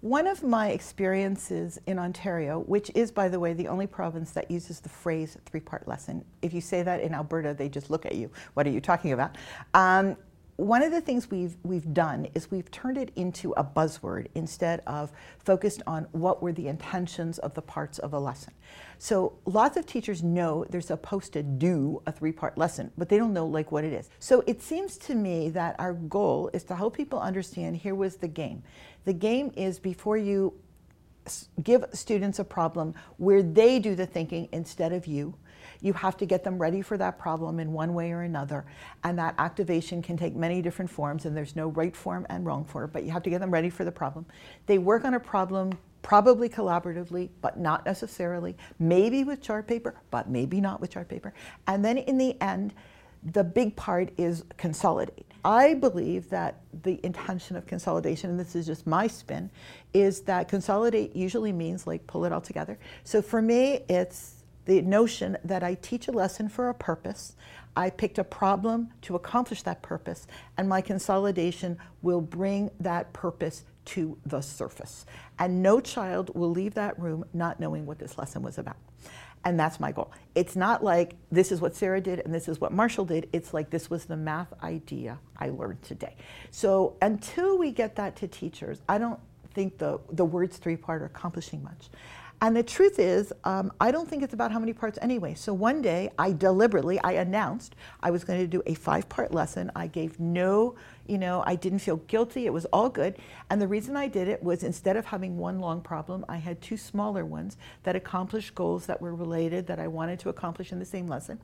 One of my experiences in Ontario, which is, by the way, the only province that uses the phrase three part lesson, if you say that in Alberta, they just look at you. What are you talking about? Um, one of the things we've, we've done is we've turned it into a buzzword instead of focused on what were the intentions of the parts of a lesson. So lots of teachers know they're supposed to do a three-part lesson, but they don't know like what it is. So it seems to me that our goal is to help people understand here was the game. The game is before you give students a problem where they do the thinking instead of you, you have to get them ready for that problem in one way or another. And that activation can take many different forms, and there's no right form and wrong form, but you have to get them ready for the problem. They work on a problem probably collaboratively, but not necessarily, maybe with chart paper, but maybe not with chart paper. And then in the end, the big part is consolidate. I believe that the intention of consolidation, and this is just my spin, is that consolidate usually means like pull it all together. So for me, it's the notion that I teach a lesson for a purpose. I picked a problem to accomplish that purpose, and my consolidation will bring that purpose to the surface. And no child will leave that room not knowing what this lesson was about. And that's my goal. It's not like this is what Sarah did and this is what Marshall did. It's like this was the math idea I learned today. So until we get that to teachers, I don't think the, the words three part are accomplishing much. And the truth is, um, I don't think it's about how many parts anyway. So one day, I deliberately, I announced I was going to do a five-part lesson. I gave no, you know, I didn't feel guilty. It was all good. And the reason I did it was instead of having one long problem, I had two smaller ones that accomplished goals that were related that I wanted to accomplish in the same lesson.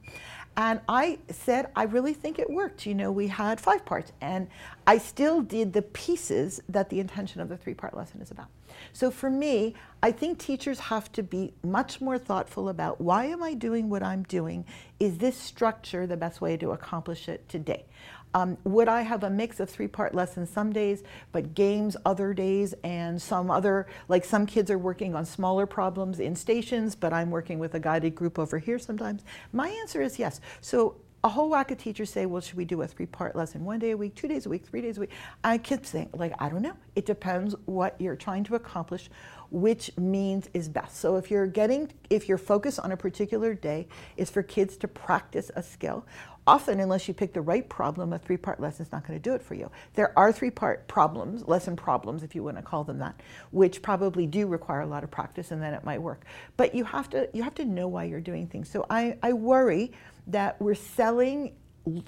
And I said, I really think it worked. You know, we had five parts, and I still did the pieces that the intention of the three-part lesson is about. So for me, I think teachers have to be much more thoughtful about why am I doing what I'm doing? Is this structure the best way to accomplish it today? Um, would I have a mix of three-part lessons some days, but games other days, and some other, like some kids are working on smaller problems in stations, but I'm working with a guided group over here sometimes? My answer is yes. So a whole whack of teachers say, well, should we do a three-part lesson one day a week, two days a week, three days a week? I keep saying, like, I don't know. It depends what you're trying to accomplish, which means is best. So if you're getting, if your focus on a particular day is for kids to practice a skill, often unless you pick the right problem, a three-part lesson is not going to do it for you. There are three-part problems, lesson problems, if you want to call them that, which probably do require a lot of practice and then it might work. But you have to, you have to know why you're doing things. So I, I worry that we're selling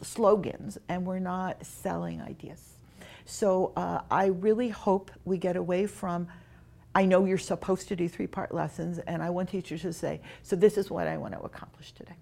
slogans and we're not selling ideas. So uh, I really hope we get away from, I know you're supposed to do three-part lessons, and I want teachers to say, so this is what I want to accomplish today.